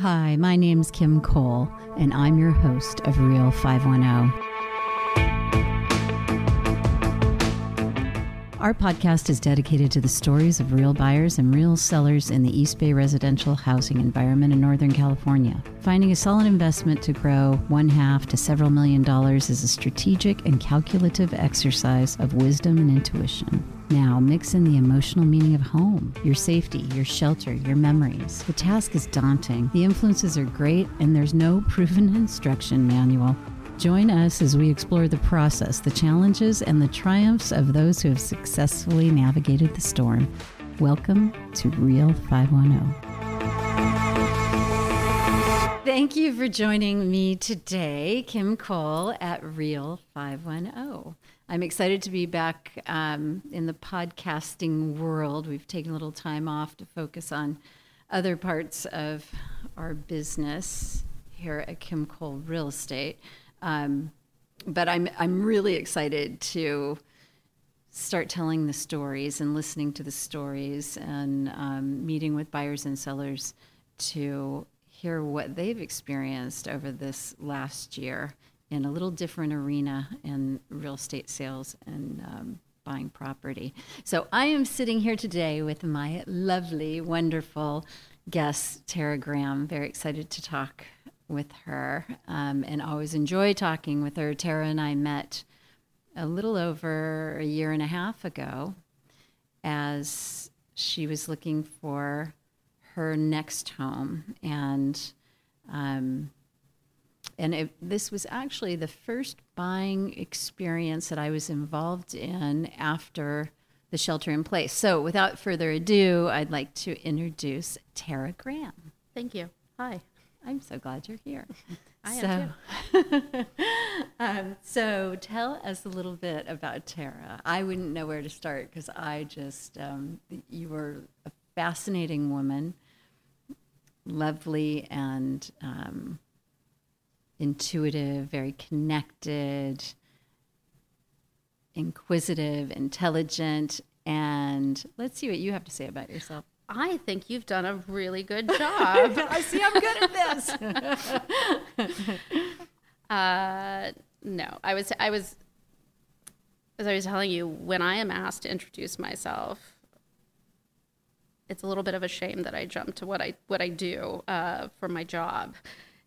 Hi, my name's Kim Cole, and I'm your host of Real 510. Our podcast is dedicated to the stories of real buyers and real sellers in the East Bay residential housing environment in Northern California. Finding a solid investment to grow one half to several million dollars is a strategic and calculative exercise of wisdom and intuition. Now, mix in the emotional meaning of home, your safety, your shelter, your memories. The task is daunting. The influences are great, and there's no proven instruction manual. Join us as we explore the process, the challenges, and the triumphs of those who have successfully navigated the storm. Welcome to Real 510. Thank you for joining me today, Kim Cole at Real 510. I'm excited to be back um, in the podcasting world. We've taken a little time off to focus on other parts of our business here at Kim Cole Real Estate. Um, but I'm I'm really excited to start telling the stories and listening to the stories and um, meeting with buyers and sellers to hear what they've experienced over this last year in a little different arena in real estate sales and um, buying property. So I am sitting here today with my lovely, wonderful guest, Tara Graham. Very excited to talk with her um, and always enjoy talking with her. Tara and I met a little over a year and a half ago as she was looking for her next home and um, and it, this was actually the first buying experience that I was involved in after the shelter in place. So, without further ado, I'd like to introduce Tara Graham. Thank you. Hi. I'm so glad you're here. I so, am too. um, so tell us a little bit about Tara. I wouldn't know where to start because I just, um, you were a fascinating woman, lovely and um, intuitive, very connected, inquisitive, intelligent, and let's see what you have to say about yourself. I think you've done a really good job. I see I'm good at this. uh, no, I was, I was, as I was telling you, when I am asked to introduce myself, it's a little bit of a shame that I jump to what I what I do uh, for my job,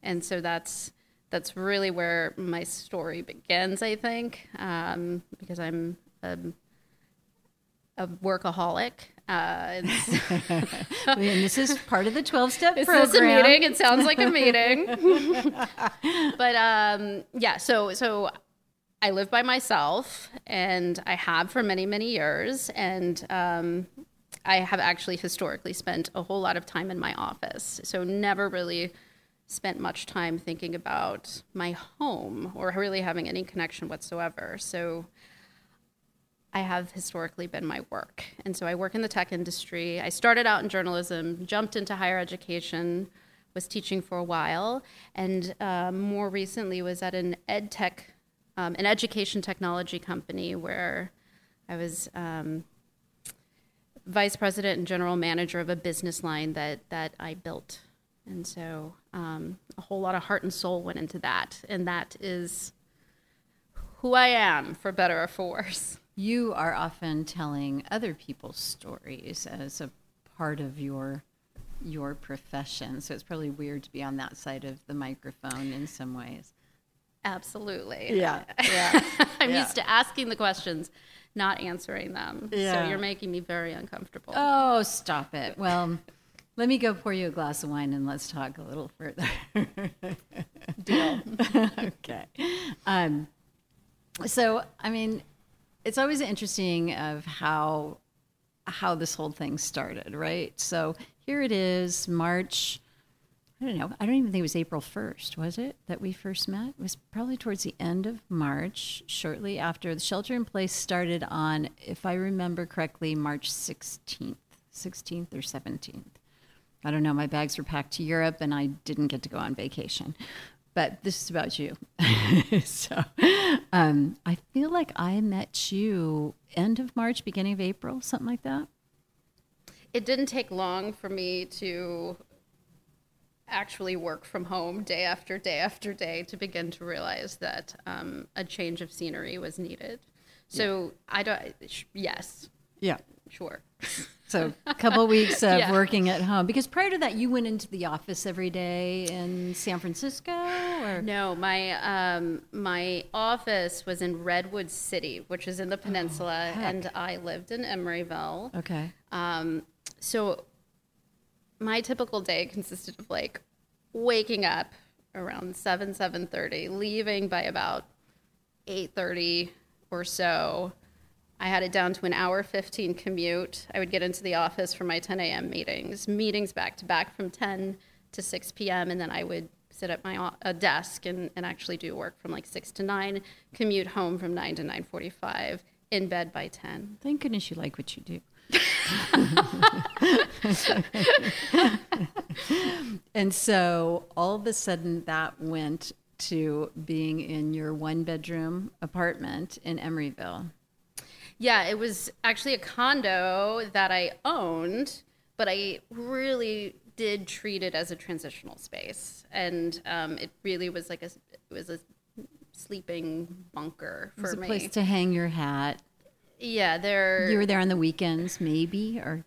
and so that's that's really where my story begins. I think um, because I'm a, a workaholic uh, and this is part of the 12 step program. This is a meeting. It sounds like a meeting. but um, yeah, so so I live by myself and I have for many, many years. And um, I have actually historically spent a whole lot of time in my office. So never really spent much time thinking about my home or really having any connection whatsoever. So I have historically been my work. And so I work in the tech industry. I started out in journalism, jumped into higher education, was teaching for a while, and um, more recently was at an ed tech, um, an education technology company where I was um, vice president and general manager of a business line that that I built. And so um, a whole lot of heart and soul went into that, and that is who I am, for better or for worse you are often telling other people's stories as a part of your your profession. So it's probably weird to be on that side of the microphone in some ways. Absolutely. Yeah. Yeah. I'm yeah. used to asking the questions, not answering them. Yeah. So you're making me very uncomfortable. Oh, stop it. Well, let me go pour you a glass of wine and let's talk a little further. Deal. okay. Um, so, I mean, it's always interesting of how how this whole thing started, right? So here it is, March. I don't know. I don't even think it was April 1st, was it, that we first met? It was probably towards the end of March, shortly after the shelter in place started on, if I remember correctly, March 16th, 16th or 17th. I don't know. My bags were packed to Europe and I didn't get to go on vacation but this is about you. so um, I feel like I met you end of March, beginning of April, something like that. It didn't take long for me to actually work from home day after day after day to begin to realize that um, a change of scenery was needed. So I don't. sh- Yes, Yeah. sure. So a couple weeks of Yeah. working at home because prior to that you went into the office every day in San Francisco or No, my um, my office was in Redwood City, which is in the peninsula, heck. and I lived in Emeryville. Okay. Um, so my typical day consisted of like waking up around 7 7.30 leaving by about 8.30 or so i had it down to an hour 15 commute i would get into the office for my 10 a.m meetings meetings back to back from 10 to 6 p.m and then i would sit at my desk and, and actually do work from like 6 to 9 commute home from 9 to 9.45 in bed by 10 Thank goodness you like what you do. and so all of a sudden that went to being in your one bedroom apartment in Emeryville. Yeah, it was actually a condo that I owned, but I really did treat it as a transitional space, and um, it really was like a it was a sleeping bunker It was for a me. place to hang your hat. yeah, there. You were there on the weekends, maybe, or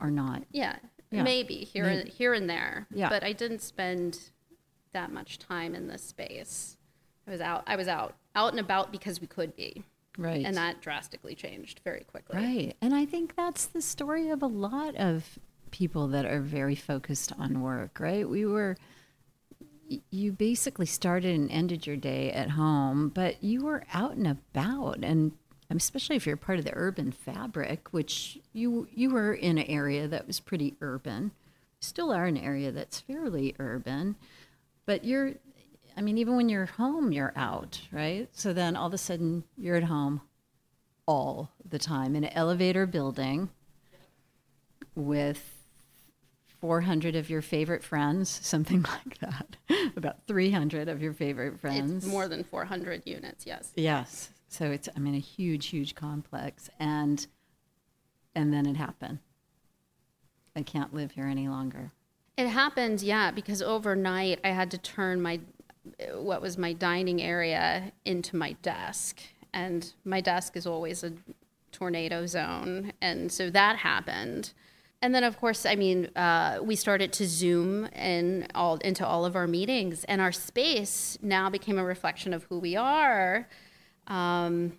or not. yeah, Yeah, maybe here maybe. here and there. Yeah. but I didn't spend that much time in this space. I was out. I was out out and about because we could be, Right. and that drastically changed very quickly. Right. And I think that's the story of a lot of people that are very focused on work, right? We were you basically started and ended your day at home, but you were out and about. And especially if you're part of the urban fabric, which you, you were in an area that was pretty urban, still are an area that's fairly urban, but you're, I mean, even when you're home, you're out, right? So then all of a sudden you're at home all the time in an elevator building with 400 of your favorite friends, something like that. About 300 of your favorite friends. It's more than 400 units. Yes. Yes. So it's I mean a huge huge complex and and then it happened. I can't live here any longer. It happened, yeah, because overnight I had to turn my what was my dining area into my desk, and my desk is always a tornado zone, and so that happened. And then, of course, I mean, uh, we started to zoom in all into all of our meetings, and our space now became a reflection of who we are. Um,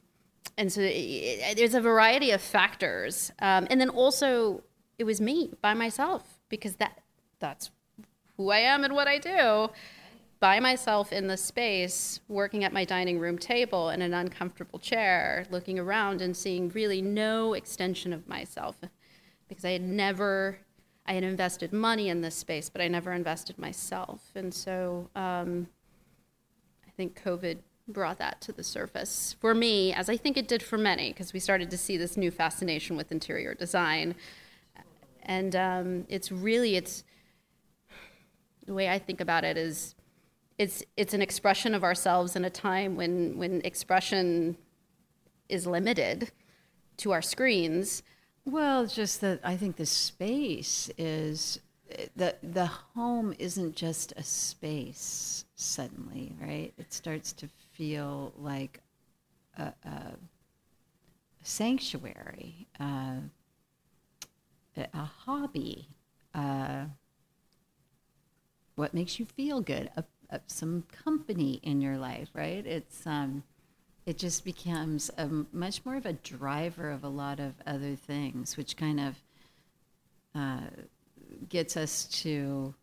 and so it, it- there's a variety of factors, um, and then also it was me by myself because that that's who I am and what I do by myself in the space, working at my dining room table in an uncomfortable chair, looking around and seeing really no extension of myself because I had never, I had invested money in this space, but I never invested myself. And so um, I think COVID brought that to the surface for me, as I think it did for many, because we started to see this new fascination with interior design. And um, it's really, it's, the way I think about it is it's it's an expression of ourselves in a time when when expression is limited to our screens. Well, just that I think the space is the the home isn't just a space suddenly, right? It starts to feel like a, a sanctuary, uh, a, a hobby, uh, what makes you feel good, a, some company in your life, right? It's um, it just becomes a, much more of a driver of a lot of other things, which kind of uh, gets us to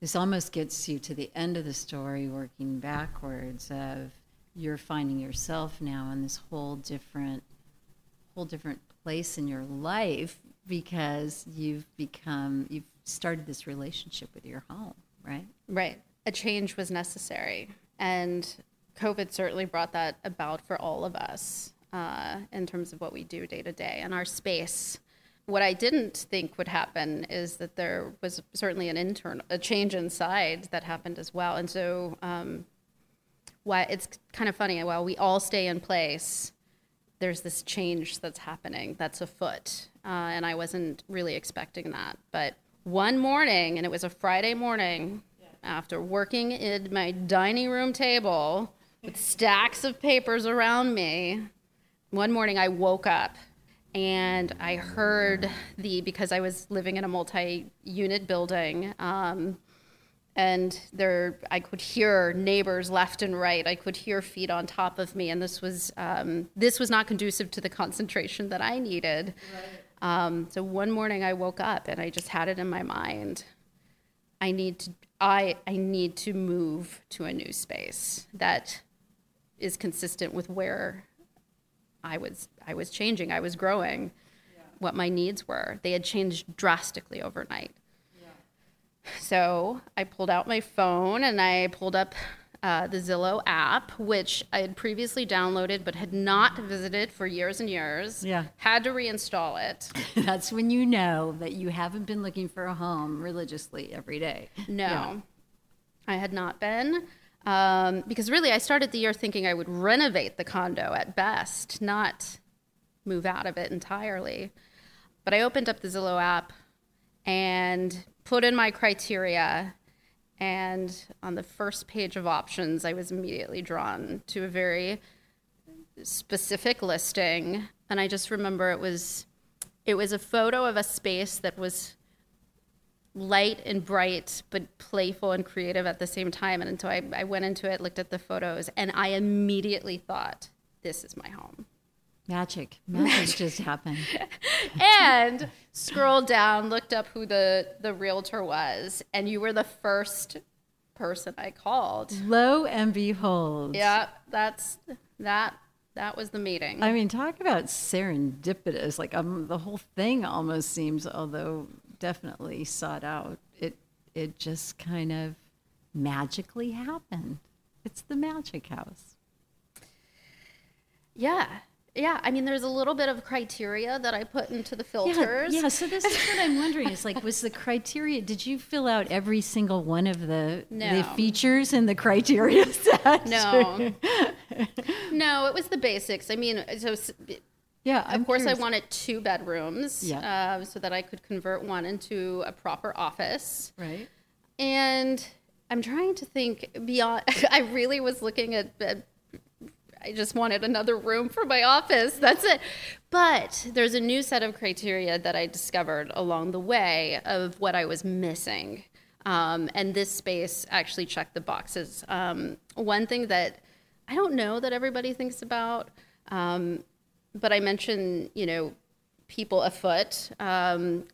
this almost gets you to the end of the story, working backwards of you're finding yourself now in this whole different whole different place in your life because you've become you've started this relationship with your home, right? Right. A change was necessary. And COVID certainly brought that about for all of us uh, in terms of what we do day to day and our space. What I didn't think would happen is that there was certainly an internal, a change inside that happened as well. And so, um, why it's kind of funny. While we all stay in place, there's this change that's happening that's afoot, uh, and I wasn't really expecting that. But one morning, and it was a Friday morning, after working at my dining room table with stacks of papers around me, one morning I woke up and I heard the because I was living in a multi-unit building. Um, and there, I could hear neighbors left and right. I could hear feet on top of me, and this was um, this was not conducive to the concentration that I needed. Right. Um, so one morning I woke up and I just had it in my mind. I need to I I need to move to a new space that is consistent with where I was I was changing, I was growing, yeah. what my needs were. They had changed drastically overnight. Yeah. So I pulled out my phone and I pulled up uh, the Zillow app, which I had previously downloaded but had not visited for years and years. Yeah. Had to reinstall it. That's when you know that you haven't been looking for a home religiously every day. No, yeah. I had not been. Um, because really, I started the year thinking I would renovate the condo at best, not move out of it entirely. But I opened up the Zillow app and put in my criteria. And on the first page of options, I was immediately drawn to a very specific listing. And I just remember it was it was a photo of a space that was light and bright, but playful and creative at the same time. And so I, I went into it, looked at the photos, and I immediately thought, this is my home. Magic. Magic just happened. and scrolled down, looked up who the, the realtor was, and you were the first person I called. Lo and behold. Yeah, that's that that was the meeting. I mean, talk about serendipitous. Like um, the whole thing almost seems, although definitely sought out. It it just kind of magically happened. It's the magic house. Yeah. Yeah, I mean, there's a little bit of criteria that I put into the filters. Yeah, yeah. so this is what I'm wondering: is like, was the criteria? Did you fill out every single one of the no. the features in the criteria set? No, no, it was the basics. I mean, so yeah, I'm of course, curious. I wanted two bedrooms, yeah. Uh, so that I could convert one into a proper office. Right. And I'm trying to think beyond. I really was looking at. at I just wanted another room for my office. That's it. But there's a new set of criteria that I discovered along the way of what I was missing. Um, and this space actually checked the boxes. Um, one thing that I don't know that everybody thinks about um, but I mentioned, you know, people afoot. Um,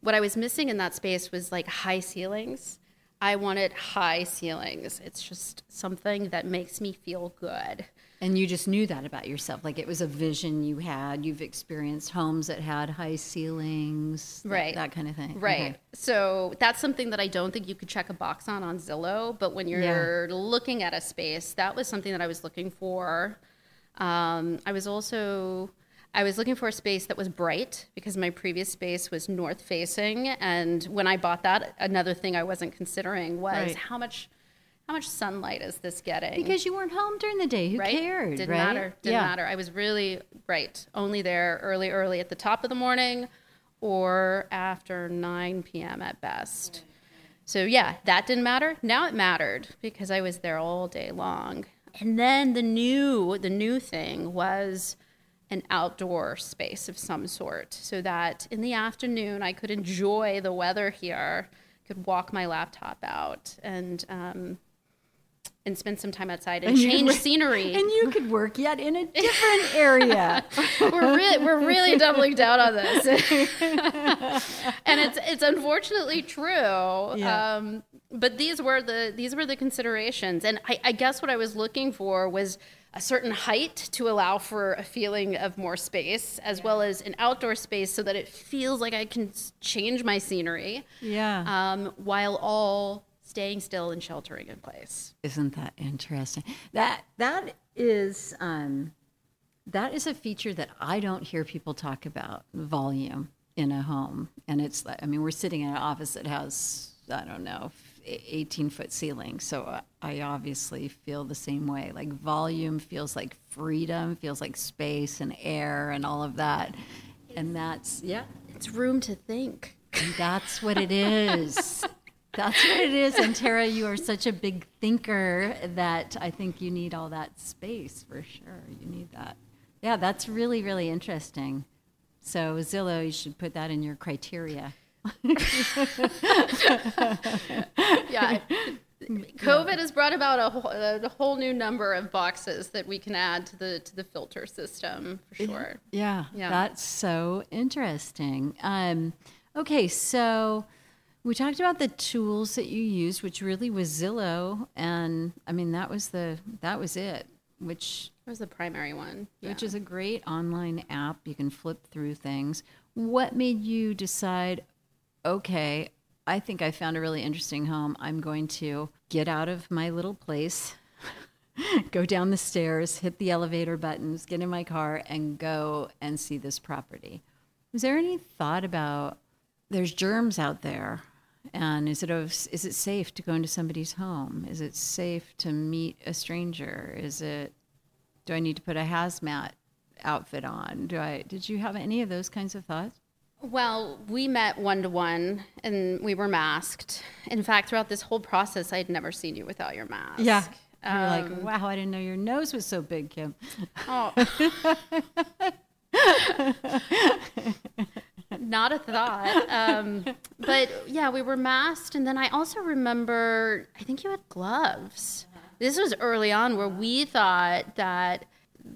what I was missing in that space was like high ceilings. I wanted high ceilings. It's just something that makes me feel good. And you just knew that about yourself. Like it was a vision you had. You've experienced homes that had high ceilings, right? That, that kind of thing. Right. Okay. So that's something that I don't think you could check a box on on Zillow. But when you're yeah. looking at a space, that was something that I was looking for. Um, I was also I was looking for a space that was bright because my previous space was north facing, and when I bought that, another thing I wasn't considering was right. how much how much sunlight is this getting? Because you weren't home during the day. Who right? cared? Didn't right? matter. Didn't yeah. matter. I was really right. Only there early, early at the top of the morning, or after 9 p.m. at best. So yeah, that didn't matter. Now it mattered because I was there all day long. And then the new the new thing was an outdoor space of some sort so that in the afternoon I could enjoy the weather here, could walk my laptop out and um, and spend some time outside and, and change scenery. And you could work yet in a different area. we're really we're really doubling down on this, and it's it's unfortunately true. Yeah. Um, but these were the these were the considerations, and I, I guess what I was looking for was a certain height to allow for a feeling of more space, as yeah. well as an outdoor space, so that it feels like I can change my scenery. Yeah. Um, while all staying still and sheltering in place. Isn't that interesting? That that is um, that is a feature that I don't hear people talk about. Volume in a home, and it's I mean we're sitting in an office that has I don't know 18 foot ceiling. So I obviously feel the same way. Like volume feels like freedom, feels like space and air and all of that. And that's, yeah. It's room to think. And that's what it is. That's what it is. And Tara, you are such a big thinker that I think you need all that space for sure. You need that. Yeah, that's really, really interesting. So, Zillow, you should put that in your criteria. yeah. COVID has brought about a whole, a whole new number of boxes that we can add to the to the filter system for sure. Yeah, yeah. that's so interesting. Um, okay, so we talked about the tools that you used, which really was Zillow, and I mean that was the that was it. Which was the primary one, yeah. which is a great online app. You can flip through things. What made you decide? Okay, I think I found a really interesting home. I'm going to get out of my little place, go down the stairs, hit the elevator buttons, get in my car, and go and see this property. Was there any thought about there's germs out there? And is it is it safe to go into somebody's home? Is it safe to meet a stranger? Is it do I need to put a hazmat outfit on? Do I did you have any of those kinds of thoughts? Well, we met one to one and we were masked. In fact, throughout this whole process, I had never seen you without your mask. Yeah. You're um, like, wow, I didn't know your nose was so big, Kim. Oh. not a thought. Um, but yeah, we were masked. And then I also remember, I think you had gloves. This was early on where we thought that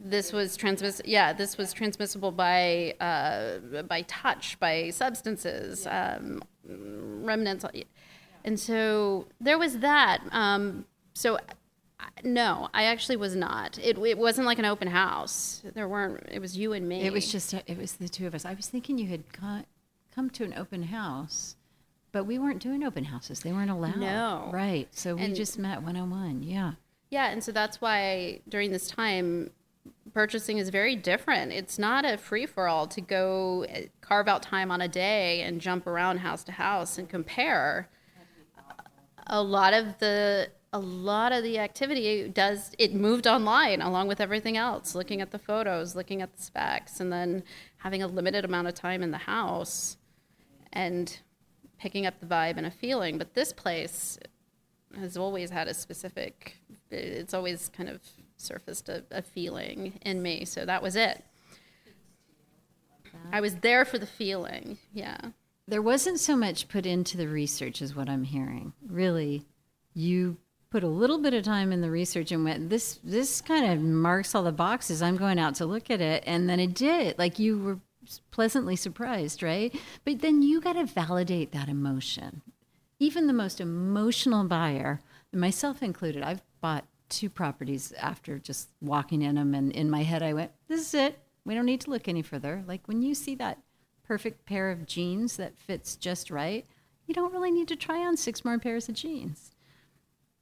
this was transmiss yeah this was transmissible by uh, by touch by substances um, remnants and so there was that um, so no, I actually was not. It, it wasn't like an open house. There weren't. It was you and me. It was just. It was the two of us. I was thinking you had come, come to an open house, but we weren't doing open houses. They weren't allowed. No. Right. So we and, just met one on one. Yeah. Yeah, and so that's why during this time, purchasing is very different. It's not a free for all to go eh, carve out time on a day and jump around house to house and compare. A lot of the a lot of the activity does it moved online along with everything else looking at the photos looking at the specs and then having a limited amount of time in the house and picking up the vibe and a feeling. But this place has always had a specific it's always kind of surfaced a, a feeling in me. So that was it. I was there for the feeling yeah. There wasn't so much put into the research as what i'm hearing. Really you put a little bit of time in the research and went this this kind of marks all the boxes. I'm going out to look at it. And then it did. Like you were pleasantly surprised right? But then you got to validate that emotion. Even the most emotional buyer myself included i've bought two properties after just walking in them and in my head i went this is it. We don't need to look any further. Like when you see that perfect pair of jeans that fits just right you don't really need to try on six more pairs of jeans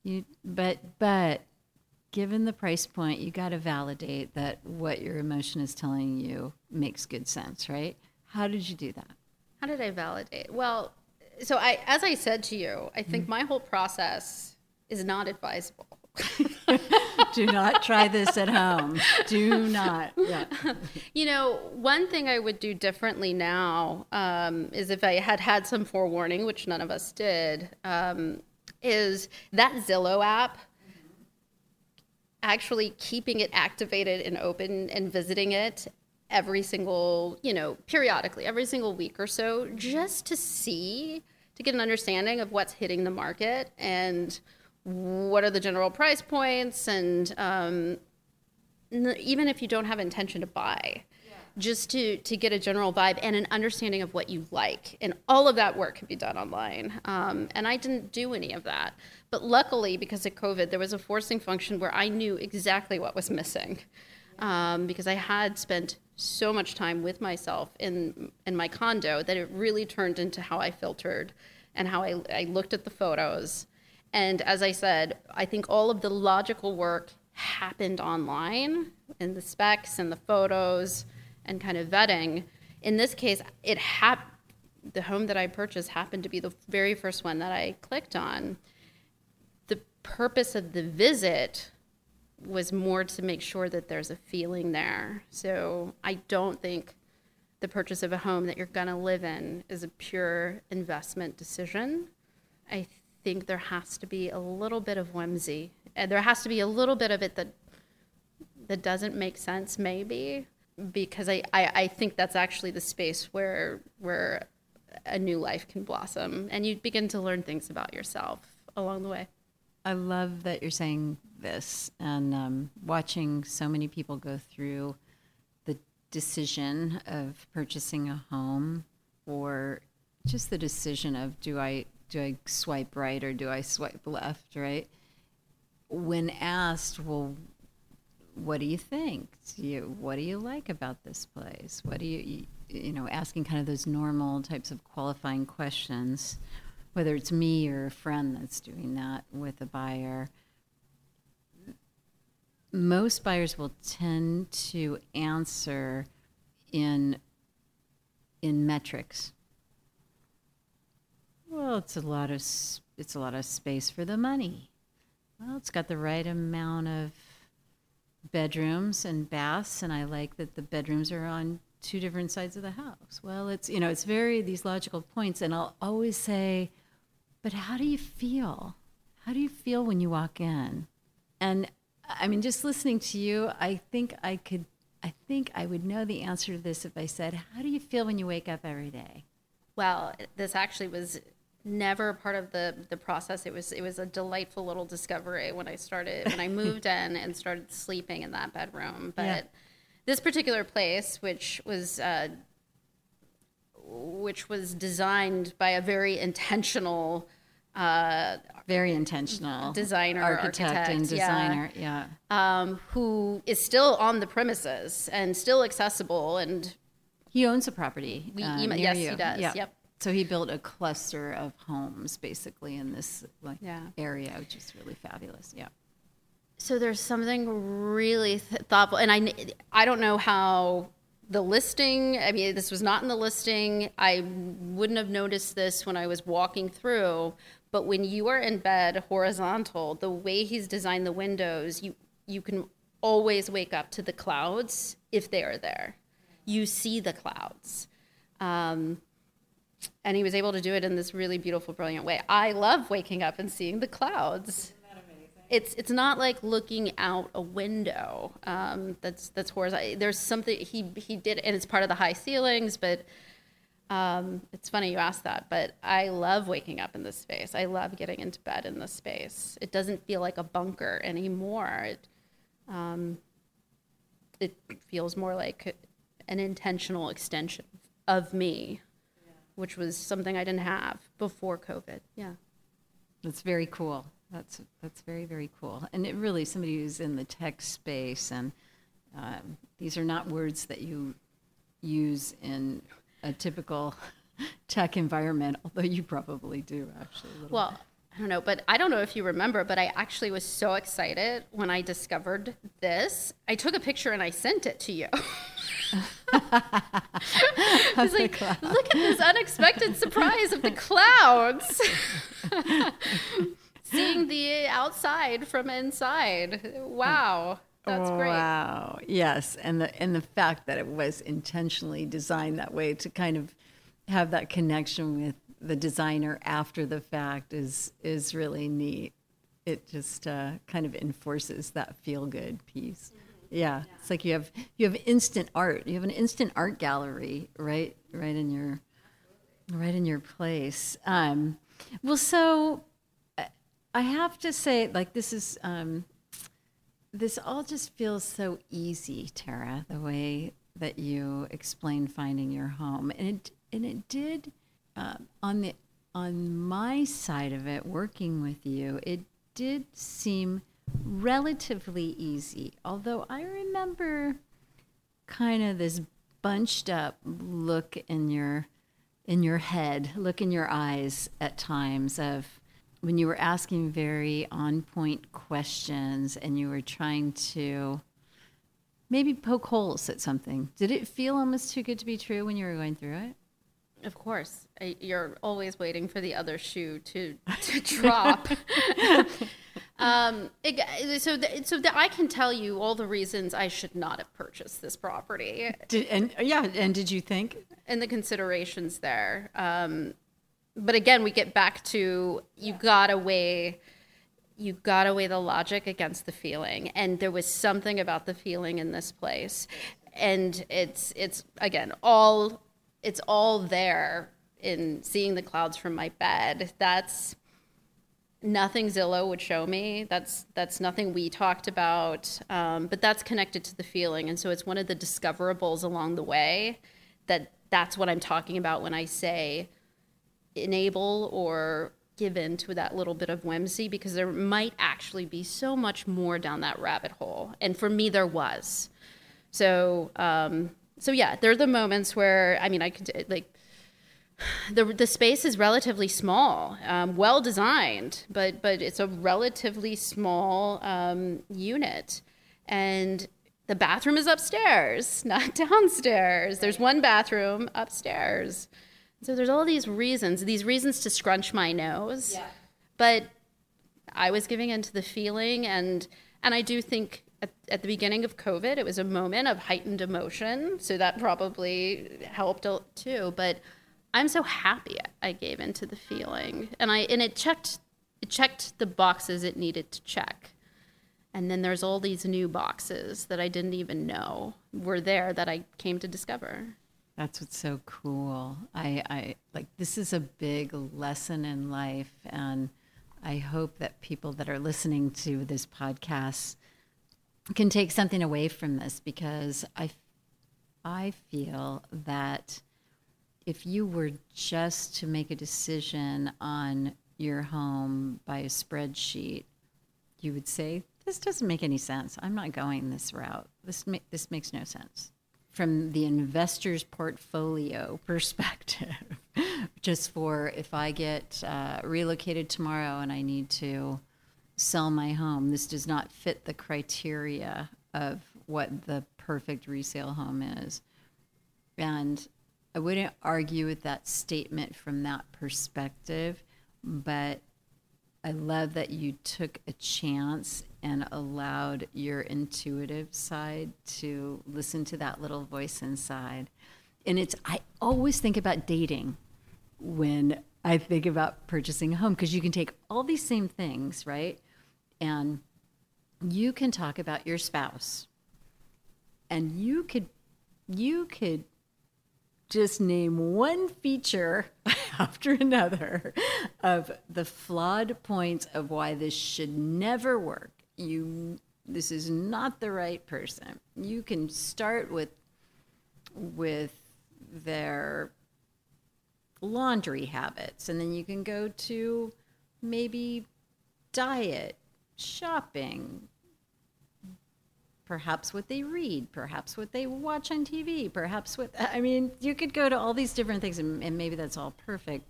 you, but but given the price point, you got to validate that what your emotion is telling you makes good sense, right? How did you do that? How did I validate? Well, so I, as I said to you, I think mm-hmm. my whole process is not advisable. do not try this at home. Do not. Yeah. You know, one thing I would do differently now um, is if I had had some forewarning, which none of us did, um, is that Zillow app actually keeping it activated and open and visiting it every single, you know, periodically, every single week or so, just to see, to get an understanding of what's hitting the market and what are the general price points, and um, even if you don't have intention to buy, just to to get a general vibe and an understanding of what you like. And all of that work can be done online. Um, and i didn't do any of that. But luckily because of covid there was a forcing function where i knew exactly what was missing um, because i had spent so much time with myself in in my condo that it really turned into how i filtered and how i, I looked at the photos. And as i said i think all of the logical work happened online in the specs and the photos and kind of vetting. In this case, it hap- the home that I purchased happened to be the very first one that I clicked on. The purpose of the visit was more to make sure that there's a feeling there. So I don't think the purchase of a home that you're going to live in is a pure investment decision. I think there has to be a little bit of whimsy. And there has to be a little bit of it that that doesn't make sense maybe because I, I, I think that's actually the space where where a new life can blossom and you begin to learn things about yourself along the way. I love that you're saying this and um, watching so many people go through the decision of purchasing a home or just the decision of do I do I swipe right or do I swipe left, right? When asked, well, what do you think? Do you, what do you like about this place? What do you, you know, asking kind of those normal types of qualifying questions, whether it's me or a friend that's doing that with a buyer. Most buyers will tend to answer in in metrics. Well, it's a lot of it's a lot of space for the money. Well, it's got the right amount of bedrooms and baths, and I like that the bedrooms are on two different sides of the house. Well, it's you know, it's very these logical points, and I'll always say, but how do you feel? How do you feel when you walk in? And I mean, just listening to you, I think I could, I think I would know the answer to this if I said, how do you feel when you wake up every day? Well, this actually was never part of the the process. It was it was a delightful little discovery when I started when I moved in and started sleeping in that bedroom. But yeah. this particular place, which was uh, which was designed by a very intentional. Uh, very intentional designer, architect, architect and designer, yeah. yeah. Um, who is still on the premises and still accessible, and he owns a property. We, uh, yes, you. he does. Yeah. Yep. So he built a cluster of homes basically in this like yeah. area, which is really fabulous. Yeah. So there's something really th- thoughtful, and I I don't know how the listing. I mean, this was not in the listing. I wouldn't have noticed this when I was walking through. But when you are in bed horizontal, the way he's designed the windows, you you can always wake up to the clouds if they are there. You see the clouds. Um, and he was able to do it in this really beautiful, brilliant way. I love waking up and seeing the clouds. It's it's not like looking out a window. Um, that's that's horizontal. There's something he he did, and it's part of the high ceilings. But um, it's funny you asked that. But I love waking up in this space. I love getting into bed in this space. It doesn't feel like a bunker anymore. It um, it feels more like an intentional extension of me which was something I didn't have before COVID. Yeah. That's very cool. That's that's very very cool. And it really somebody who's in the tech space, and um, these are not words that you use in a typical tech environment, although you probably do actually. well, I don't know, but I don't know if you remember, but I actually was so excited when I discovered this. I took a picture and I sent it to you. I was like, look at this unexpected surprise of the clouds. Seeing the outside from inside. Wow. That's great. Wow. Yes, and the and the fact that it was intentionally designed that way to kind of have that connection with the designer after the fact is is really neat. It just uh, kind of enforces that feel good piece. Yeah. It's like you have you have instant art. You have an instant art gallery right right in your right in your place. Um, well, so uh, I have to say, like this is um, this all just feels so easy, Tara. The way that you explain finding your home, and it and it did uh, on the on my side of it, working with you, it did seem relatively easy. Although I remember kind of this bunched up look in your in your head, look in your eyes at times of when you were asking very on point questions and you were trying to maybe poke holes at something. Did it feel almost too good to be true when you were going through it? Of course, you're always waiting for the other shoe to to drop. Um, it, so, th- so th- I can tell you all the reasons I should not have purchased this property. Did, and yeah, and did you think? And the considerations there. Um, but again, we get back to you gotta weigh, you got away the logic against the feeling, and there was something about the feeling in this place, and it's it's again all it's all there in seeing the clouds from my bed. That's nothing Zillow would show me. That's that's nothing we talked about. Um, but that's connected to the feeling, and so it's one of the discoverables along the way. That that's what I'm talking about when I say enable or give in to that little bit of whimsy, because there might actually be so much more down that rabbit hole. And for me, there was. So um, so yeah, there are the moments where I mean I could like the the space is relatively small, um, well designed, but but it's a relatively small um, unit, and the bathroom is upstairs, not downstairs. There's one bathroom upstairs, so there's all these reasons, these reasons to scrunch my nose, yeah. but I was giving into the feeling, and and I do think at, at, the beginning of COVID, it was a moment of heightened emotion, so that probably helped too. But I'm so happy I gave into the feeling, and I and it checked it checked the boxes it needed to check. And then there's all these new boxes that I didn't even know were there that I came to discover. That's what's so cool. I, I like this is a big lesson in life, and I hope that people that are listening to this podcast can take something away from this because I, I feel that if you were just to make a decision on your home by a spreadsheet, you would say, "This doesn't make any sense. I'm not going this route. This ma- this makes no sense." From the investor's portfolio perspective, just for if I get uh, relocated tomorrow and I need to sell my home, this does not fit the criteria of what the perfect resale home is. And I wouldn't argue with that statement from that perspective, but I love that you took a chance and allowed your intuitive side to listen to that little voice inside. And it's, I always think about dating when I think about purchasing a home because you can take all these same things, right? And you can talk about your spouse and you could you could just name one feature after another of the flawed points of why this should never work. You this is not the right person. You can start with with their laundry habits and then you can go to maybe diet, shopping, perhaps what they read, perhaps what they watch on TV, perhaps what I mean, you could go to all these different things and, and maybe that's all perfect.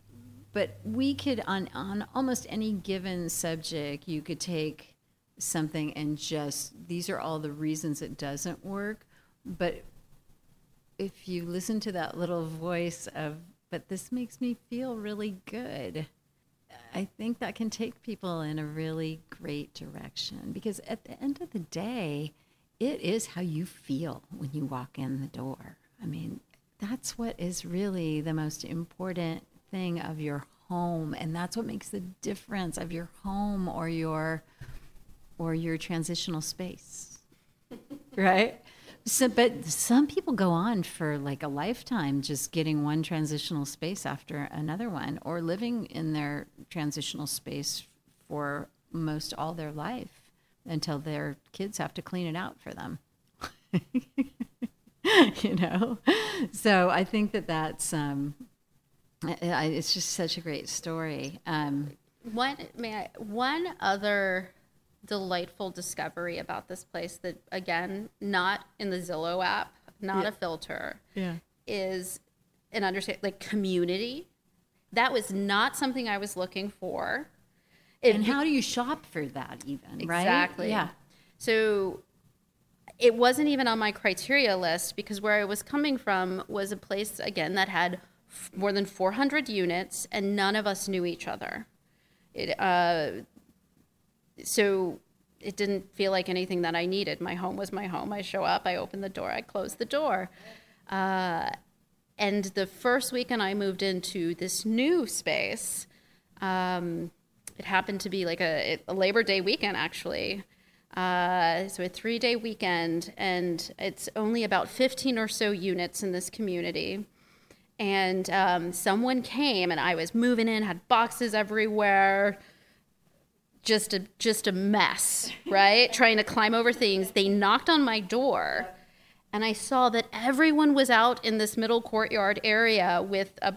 But we could on on almost any given subject, you could take something and just these are all the reasons it doesn't work. But if you listen to that little voice of, but this makes me feel really good. I think that can take people in a really great direction because at the end of the day, it is how you feel when you walk in the door. I mean, that's what is really the most important thing of your home and that's what makes the difference of your home or your or your transitional space. right? So, but some people go on for like a lifetime just getting one transitional space after another one or living in their transitional space for most all their life until their kids have to clean it out for them. you know, so I think that that's um, it's just such a great story. Um, one may I, one other delightful discovery about this place that again not in the Zillow app, not yeah. a filter, yeah. is an understand like community. That was not something I was looking for. It, and how do you shop for that even, right? Exactly. Yeah. So it wasn't even on my criteria list because where I was coming from was a place again that had f- more than 400 units and none of us knew each other. It, uh, so it didn't feel like anything that I needed. My home was my home. I show up, I open the door, I close the door. Uh, and the first weekend I moved into this new space, um, it happened to be like a, a Labor Day weekend, actually. Uh, so a three day weekend, and it's only about 15 or so units in this community. And um, someone came, and I was moving in, had boxes everywhere, just a just a mess, right? Trying to climb over things. They knocked on my door, and I saw that everyone was out in this middle courtyard area with a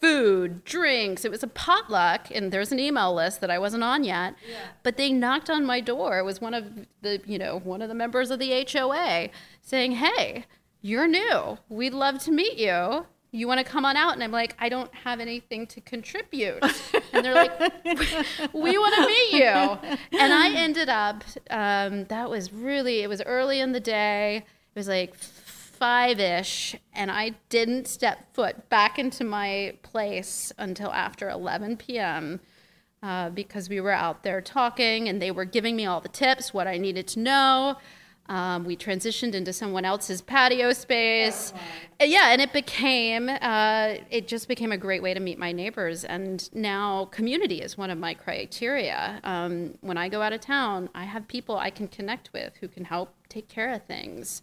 food, drinks. It was a potluck, and there's an email list that I wasn't on yet. Yeah. But they knocked on my door. It was one of the, you know, one of the members of the HOA saying, "Hey, you're new. We'd love to meet you. You want to come on out?" And I'm like, "I don't have anything to contribute." and they're like, "We want to meet you." And I ended up. Um, that was really. It was early in the day. It was like five ish, and I didn't step foot back into my place until after 11 p.m. Uh, because we were out there talking and they were giving me all the tips, what I needed to know. Um, we transitioned into someone else's patio space. Oh, yeah, and it became, uh, it just became a great way to meet my neighbors. And now community is one of my criteria. Um, when I go out of town, I have people I can connect with who can help take care of things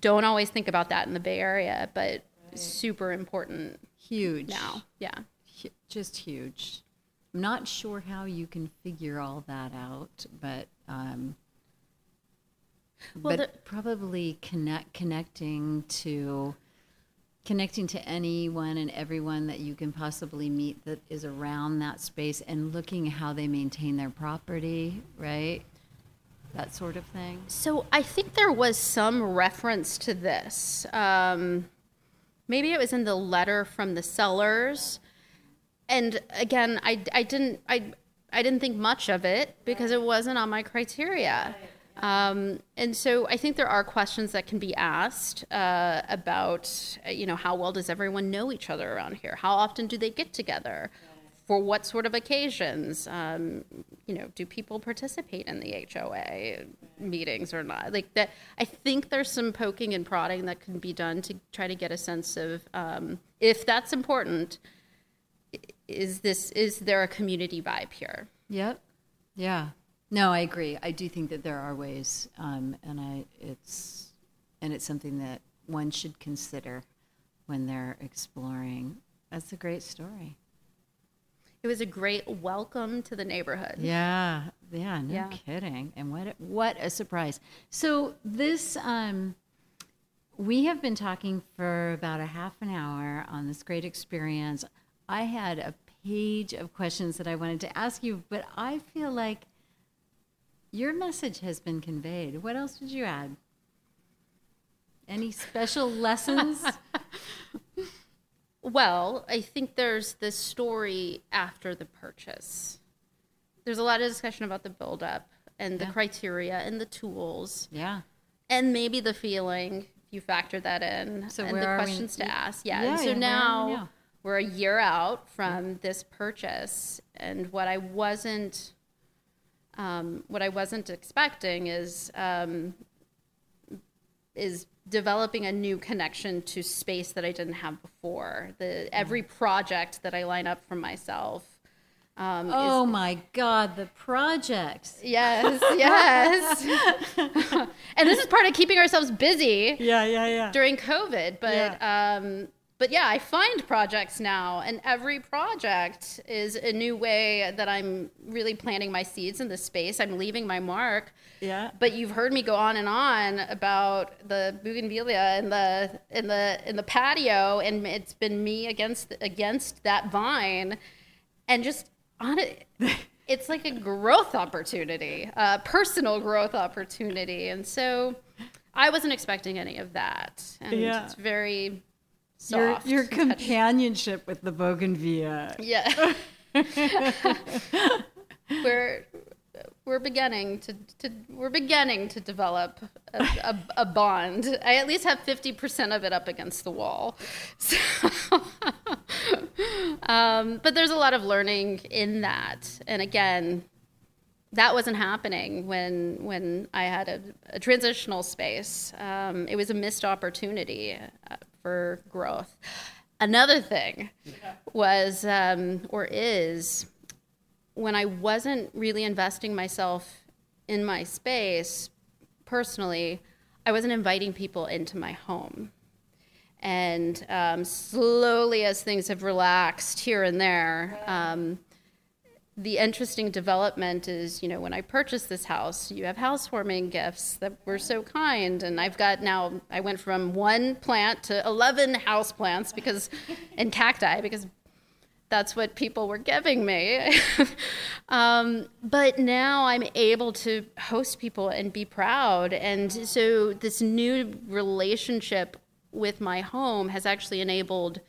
don't always think about that in the Bay Area, but right. super important. Huge. Now. Yeah. just huge. I'm not sure how you can figure all that out, but um, well, but probably connect connecting to connecting to anyone and everyone that you can possibly meet that is around that space and looking how they maintain their property, right? that sort of thing? So I think there was some reference to this. Um, maybe it was in the letter from the sellers. And again, I, I didn't I I didn't think much of it because it wasn't on my criteria. Um, and so I think there are questions that can be asked uh, about, you know, how well does everyone know each other around here? How often do they get together? for what sort of occasions? Um, you know, do people participate in the HOA meetings or not? Like that, I think there's some poking and prodding that can be done to try to get a sense of um, if that's important. Is this is there a community vibe here? Yep. Yeah. No, I agree. I do think that there are ways, um, and I it's and it's something that one should consider when they're exploring. That's a great story. It was a great welcome to the neighborhood. Yeah, yeah, no yeah. kidding. And what what a surprise. So this um, we have been talking for about a half an hour on this great experience. I had a page of questions that I wanted to ask you, but I feel like your message has been conveyed. What else did you add? Any special lessons? Well, I think there's the story after the purchase. There's a lot of discussion about the buildup and the yeah. criteria and the tools. Yeah. And maybe the feeling, if you factor that in, so and the questions to ask. Yeah. yeah so yeah, now, now, we're a year out from this purchase. And what I wasn't um, what I wasn't expecting is um, is developing a new connection to space that I didn't have before. The every project that I line up for myself. Um, oh is, my God, the projects! Yes, yes. and this is part of keeping ourselves busy. Yeah, yeah, yeah. During COVID, but yeah. um, but yeah, I find projects now, and every project is a new way that I'm really planting my seeds in this space. I'm leaving my mark. Yeah. But you've heard me go on and on about the bougainvillea in the in the in the patio, and it's been me against against that vine, and just on it. It's like a growth opportunity, a personal growth opportunity, and so I wasn't expecting any of that. And yeah. it's very soft. Your, your companionship with the bougainvillea. Yeah. we're we're beginning to, to we're beginning to develop a, a, a bond. I at least have fifty percent of it up against the wall. So, um, but there's a lot of learning in that, and again, that wasn't happening when when I had a, a transitional space. Um, it was a missed opportunity uh, for growth. Another thing was um, or is when I wasn't really investing myself in my space personally, I wasn't inviting people into my home. And um, slowly, as things have relaxed here and there, um, the interesting development is, you know, when I purchased this house, you have housewarming gifts that were so kind, and I've got now. I went from one plant to eleven house plants because, and cacti because that's what people were giving me. um, but now I'm able to host people and be proud, and so this new relationship with my home has actually enabled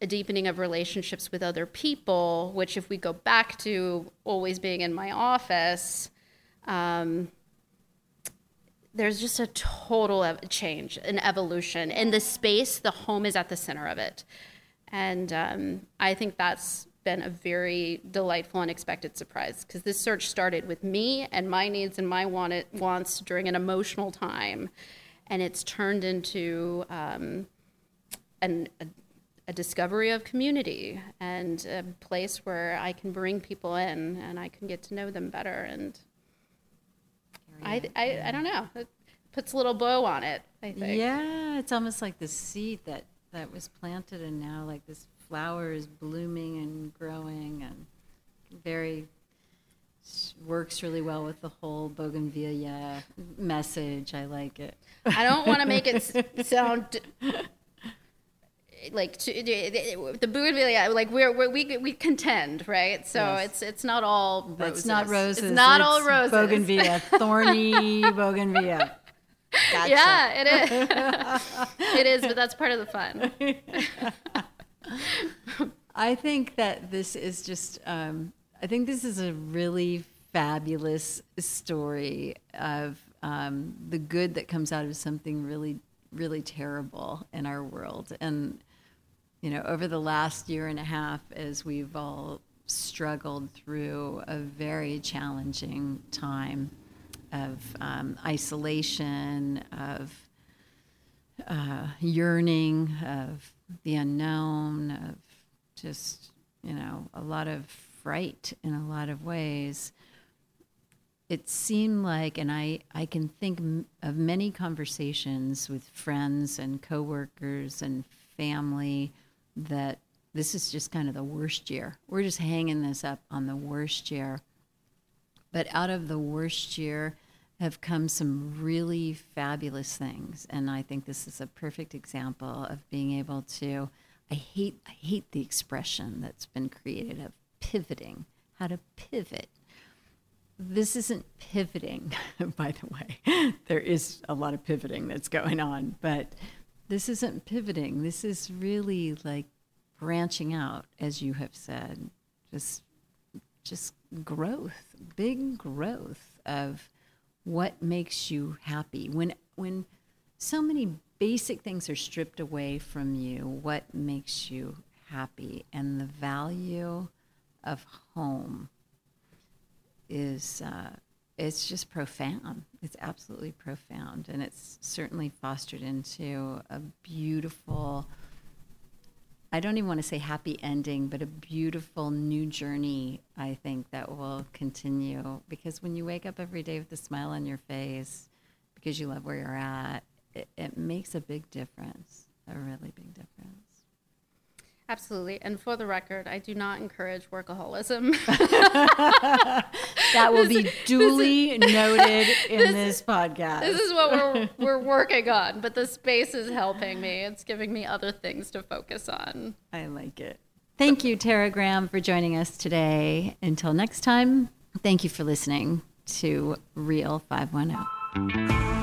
a deepening of relationships with other people, which, if we go back to always being in my office, um, there's just a total ev- change, an evolution. In the space, the home is at the center of it. And um, I think that's been a very delightful, unexpected surprise because this search started with me and my needs and my want it, wants during an emotional time. And it's turned into um, an, a a discovery of community and a place where I can bring people in and I can get to know them better. And I, I, I don't know. It puts a little bow on it, I think. Yeah, it's almost like the seed that, that was planted and now like this flower is blooming and growing and very works really well with the whole bougainvillea message. I like it. I don't want to make it sound like to, the bougainvillea like we're, we're, we we contend right? So yes. it's it's not all roses. it's not roses. It's not it's all roses. bougainvillea. Thorny bougainvillea. Gotcha. yeah it is. It is but that's part of the fun. I think that this is just um, i think this is a really fabulous story of um, the good that comes out of something really really terrible in our world. And you know, over the last year and a half, as we've all struggled through a very challenging time of um, isolation, of uh, yearning, of the unknown, of just, you know, a lot of fright in a lot of ways. It seemed like, and I, I can think of many conversations with friends and coworkers and family that this is just kind of the worst year. We're just hanging this up on the worst year. But out of the worst year have come some really fabulous things. And I think this is a perfect example of being able to I hate I hate the expression that's been created of pivoting, how to pivot. This isn't pivoting, by the way. There is a lot of pivoting that's going on, but this isn't pivoting. This is really like branching out, as you have said, just just growth, big growth of what makes you happy. When when so many basic things are stripped away from you, what makes you happy and the value of home is uh, it's just profound. It's absolutely profound, and it's certainly fostered into a beautiful. I don't even want to say happy ending, but a beautiful new journey. I think that will continue because when you wake up every day with a smile on your face, because you love where you're at, it, it makes a big difference. A really big difference. Absolutely. And for the record, I do not encourage workaholism. that will be duly is, noted in this, this, podcast. This is what we're, we're working on, but the space is helping me. It's giving me other things to focus on. I like it. Thank you, Tara Graham, for joining us today. Until next time, thank you for listening to Real 510.